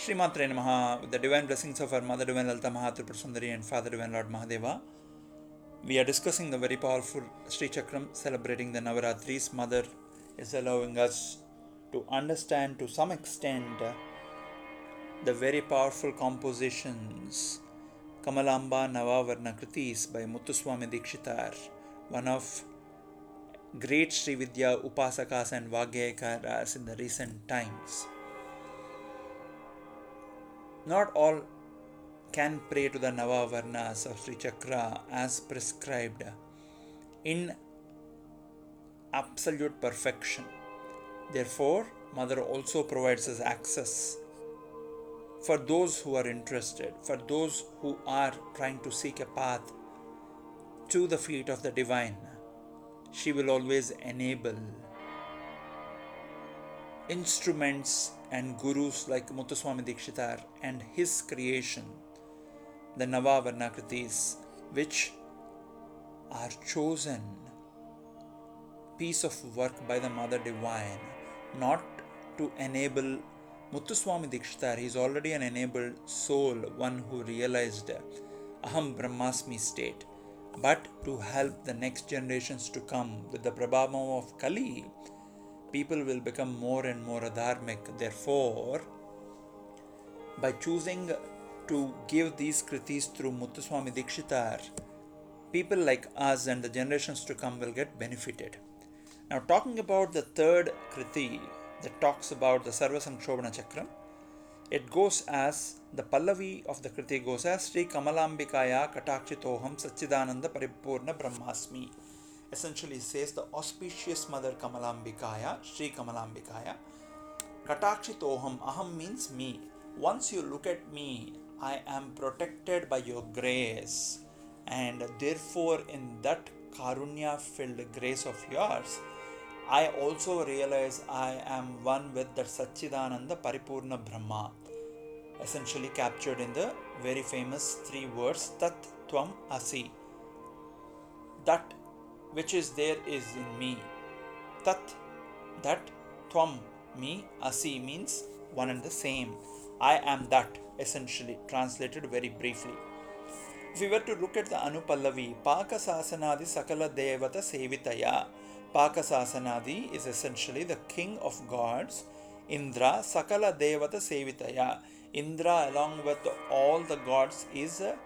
Srimatre Namaha, with the divine blessings of our Mother Divine Lalita Mahatripur Sundari and Father Divine Lord Mahadeva. We are discussing the very powerful Sri Chakram celebrating the Navaratris. Mother is allowing us to understand to some extent uh, the very powerful compositions Kamalamba Navavarna Kritis by Muthuswami Dikshitar, one of great Sri Vidya Upasakas and Vagyakaras in the recent times. Not all can pray to the Navavarnas of Sri Chakra as prescribed in absolute perfection. Therefore, Mother also provides us access for those who are interested, for those who are trying to seek a path to the feet of the divine. She will always enable instruments and gurus like Muthuswami Dikshitar and his creation, the Navavarnakritis, which are chosen piece of work by the Mother Divine, not to enable Muthuswami Dikshitar. He is already an enabled soul, one who realized Aham Brahmasmi state, but to help the next generations to come with the Prabhavam of Kali people will become more and more adharmic. Therefore, by choosing to give these kritis through Muthuswami Dikshitar, people like us and the generations to come will get benefited. Now, talking about the third kriti that talks about the Sarva Sankshovana Chakram, it goes as the Pallavi of the kriti goes as Sri Kamalambikaya Katakshitoham Satchidananda Paripurna Brahmasmi essentially says the auspicious mother Kamalambikaya, Sri Kamalambikaya. Katakshitoham, aham means me. Once you look at me, I am protected by your grace, and therefore, in that Karunya filled grace of yours, I also realize I am one with the Satchidananda Paripurna Brahma, essentially captured in the very famous three words Tat Tvam Asi. That which is there is in me. Tat, that, tvam, me, asi means one and the same. I am that, essentially, translated very briefly. If we were to look at the Anupallavi, Pakasasanadi Sakala Devata Sevitaya, Pakasasanadi is essentially the king of gods, Indra Sakala Devata Sevitaya. Indra, along with all the gods, is uh,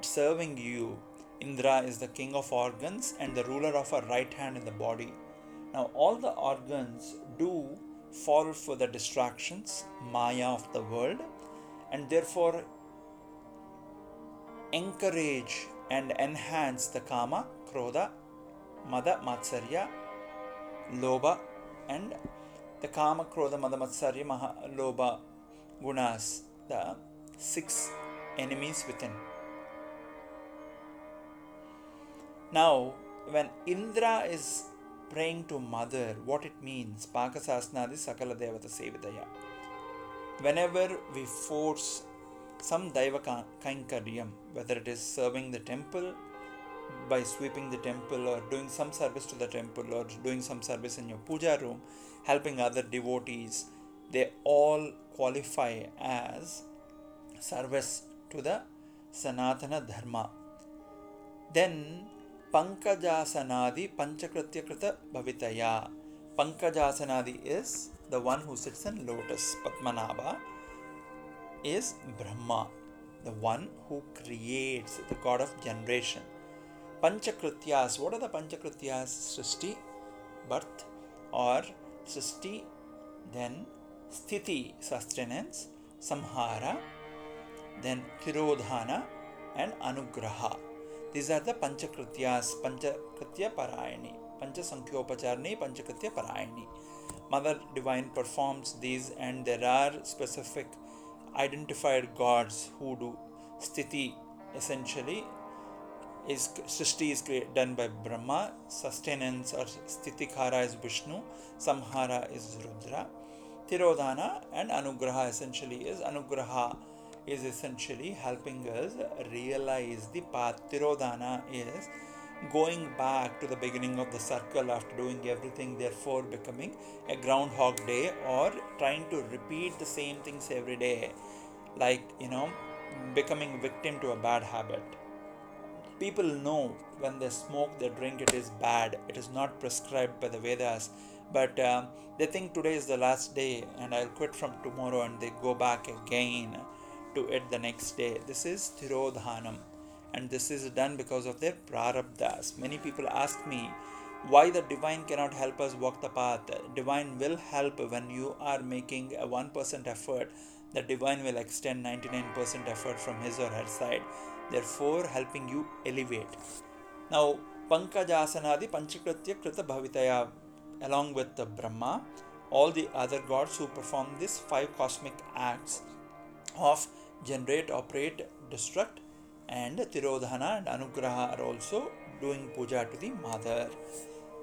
serving you Indra is the king of organs and the ruler of our right hand in the body. Now, all the organs do fall for the distractions, Maya of the world, and therefore encourage and enhance the Kama, Krodha, Mada, Matsarya, Loba, and the Kama, Krodha, Mada, Matsarya, Maha, Lobha gunas, the six enemies within. Now, when Indra is praying to Mother, what it means, Pakasasanadi Sakala Devata Sevidaya. Whenever we force some Daiva Kainkaryam, whether it is serving the temple by sweeping the temple or doing some service to the temple or doing some service in your puja room, helping other devotees, they all qualify as service to the Sanatana Dharma. Then Pankajasanadi Panchakrityakrita Bhavitaya. Pankajasanadi is the one who sits in lotus. Padmanabha is Brahma, the one who creates, the god of generation. Panchakrityas, what are the Panchakrityas? Srishti, birth, or Srishti, then Sthiti, sustenance, Samhara, then Tirodhana, and Anugraha. These are the Panchakritya पंचकृत्य परायणी पंच संख्योपचारिणी पंचकृत्य परायणी mother divine performs these and there are specific identified gods who do sthiti essentially is srishti is done by Brahma sustenance और स्थिति खारा is Vishnu samhara is Rudra Tirodhana and Anugraha essentially is Anugraha is essentially helping us realize the path. Tirodhana is going back to the beginning of the circle after doing everything, therefore becoming a groundhog day or trying to repeat the same things every day, like you know, becoming victim to a bad habit. People know when they smoke, they drink, it is bad. It is not prescribed by the Vedas, but uh, they think today is the last day and I'll quit from tomorrow, and they go back again to it the next day. This is Tirodhanam and this is done because of their prarabdhas. Many people ask me why the divine cannot help us walk the path. Divine will help when you are making a 1% effort. The divine will extend 99% effort from his or her side, therefore helping you elevate. Now, Pankajasanadi Panchakritya Krita Bhavitaya, along with the Brahma, all the other gods who perform these five cosmic acts of generate, operate, destruct, and Tirodhana and Anugraha are also doing puja to the mother.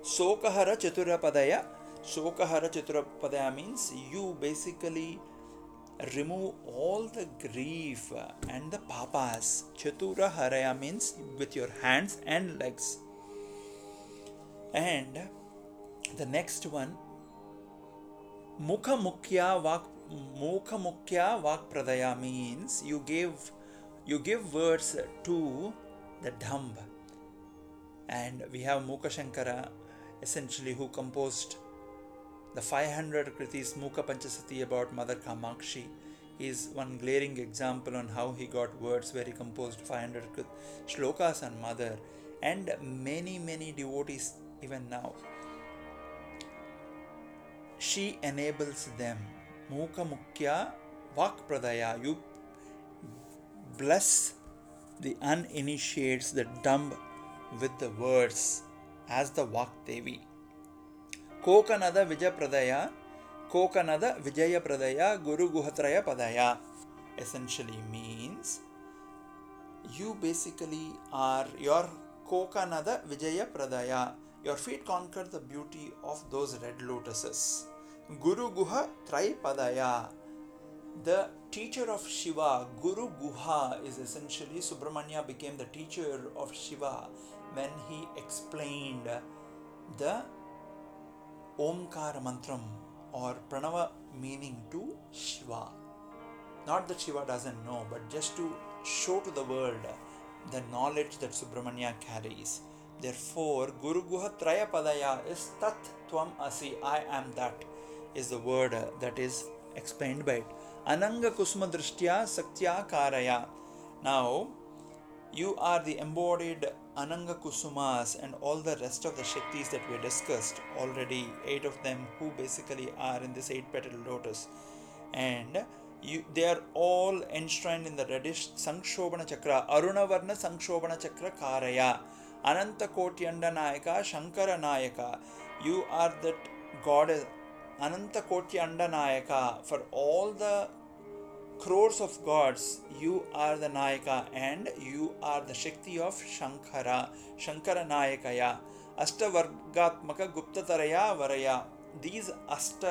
Sokahara Chaturapadaya. Sokahara Chaturapadaya means you basically remove all the grief and the papas. Chatura Haraya means with your hands and legs. And the next one, Mukha Mukhya Vak Mukha Mukhya Vak Pradaya means you give you give words to the dumb. And we have Mukha Shankara, essentially, who composed the 500 Kritis Mukha Panchasati about Mother Kamakshi. He is one glaring example on how he got words where he composed 500 shlokas on Mother, and many, many devotees even now. She enables them. Bless the uninitiates, the dumb, with the words as the Vakdevi. Kokanada Vijaya Pradaya, Kokanada Vijaya Pradaya, Guru Guhatraya Padaya essentially means you basically are your Kokanada Vijaya Pradaya. Your feet conquer the beauty of those red lotuses. Guru Guha Padaya. The teacher of Shiva, Guru Guha, is essentially Subramanya became the teacher of Shiva when he explained the Omkar Mantram or Pranava meaning to Shiva. Not that Shiva doesn't know, but just to show to the world the knowledge that Subramanya carries. Therefore, Guru Guha Traya Padaya is Tat Tvam Asi, I am that, is the word uh, that is explained by it. Ananga Kusma Drishtya Saktya Karaya. Now, you are the embodied Ananga Kusumas and all the rest of the Shaktis that we discussed already, eight of them who basically are in this eight petal lotus. And you, they are all enshrined in the reddish Sankshobana Chakra, Aruna Varna Sankshobana Chakra Karaya, Ananta Kotyanda Nayaka, Shankara Nayaka. You are that goddess अनंत कोटि अंडा Nykaa for all the crores of gods you are the nayak and you are the Shakti of Shankar Shankar नायकया अष्टवर्गात्मक गुप्ततरया वरया these अष्ट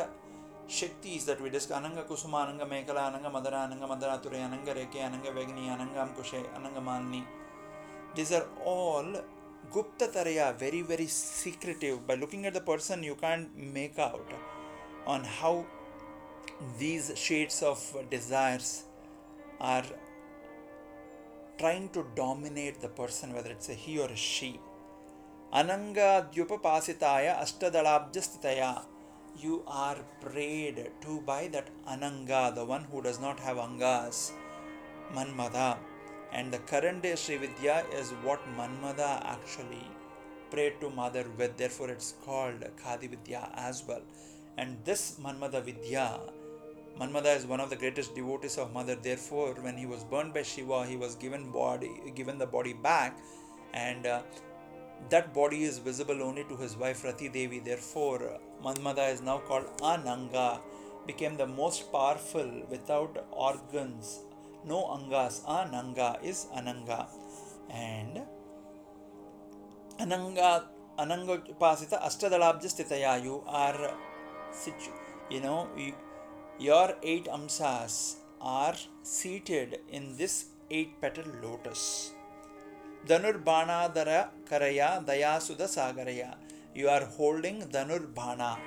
shakti is that विडस्क अनंग कुसुम अनंग मेखला अनंग मदर अनंग मदरा तुरे अनंग रेखे अनंग वेग्नि अनंग अंकुश अनंग मानि दीज आर ऑल गुप्त Taraya very very secretive by looking at the person you can make out on how these shades of desires are trying to dominate the person, whether it's a he or a she. Anangadyupapasitaya ashtadalabjastitaya. You are prayed to by that Ananga, the one who does not have Angas, Manmada. And the current day Sri Vidya is what Manmada actually prayed to Mother with. Therefore, it's called Khadi Vidya as well. And this Manmada Vidya, Manmada is one of the greatest devotees of Mother. Therefore, when he was burned by Shiva, he was given body, given the body back, and uh, that body is visible only to his wife Rati Devi. Therefore, Manmada is now called Ananga, became the most powerful without organs, no angas. Ananga is Ananga, and Ananga Ananga Pasita Ashtadalabja Stitaya. Are situ- you know you, your eight amsas are seated in this eight petal lotus Dhanurbhanadara Karaya Dayasuda Sagaraya. You are holding Dhanurbhana.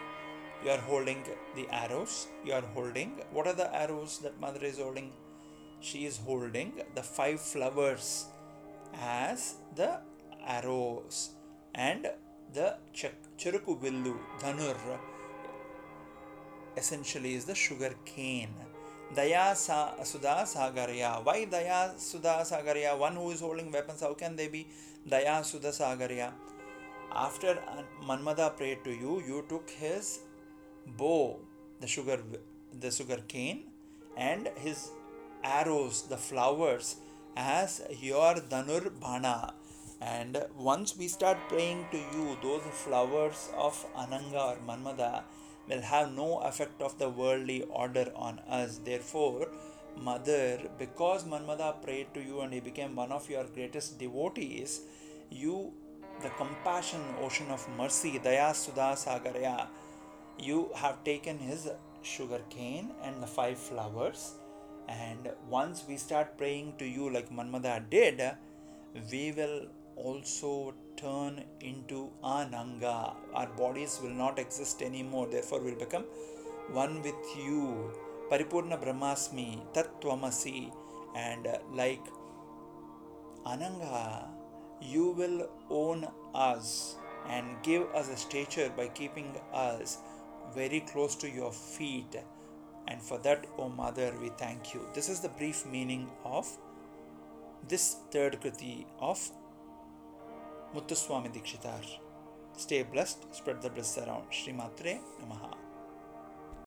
You are holding the arrows. You are holding. What are the arrows that mother is holding? She is holding the five flowers as the arrows and the Cheruku Villu, Dhanur, essentially is the sugar cane. Daya Sa- Sudha Sagarya. Why Daya Sudha Sagarya? One who is holding weapons, how can they be Daya Sudha Sagarya? After Manmada prayed to you, you took his bow, the sugar, the sugar cane, and his arrows, the flowers, as your Dhanur Bhana. And once we start praying to you, those flowers of Ananga or Manmada will have no effect of the worldly order on us. Therefore, Mother, because Manmada prayed to you and he became one of your greatest devotees, you, the compassion ocean of mercy, Daya Sudha Sagaraya, you have taken his sugar cane and the five flowers. And once we start praying to you like Manmada did, we will also turn into Ananga. Our bodies will not exist anymore, therefore, we'll become one with you. Paripurna Brahmasmi, Tattvamasi, and uh, like Ananga, you will own us and give us a stature by keeping us very close to your feet. And for that, O Mother, we thank you. This is the brief meaning of this third Kriti of Stay blessed, spread the bliss around. Sri Matre Namaha.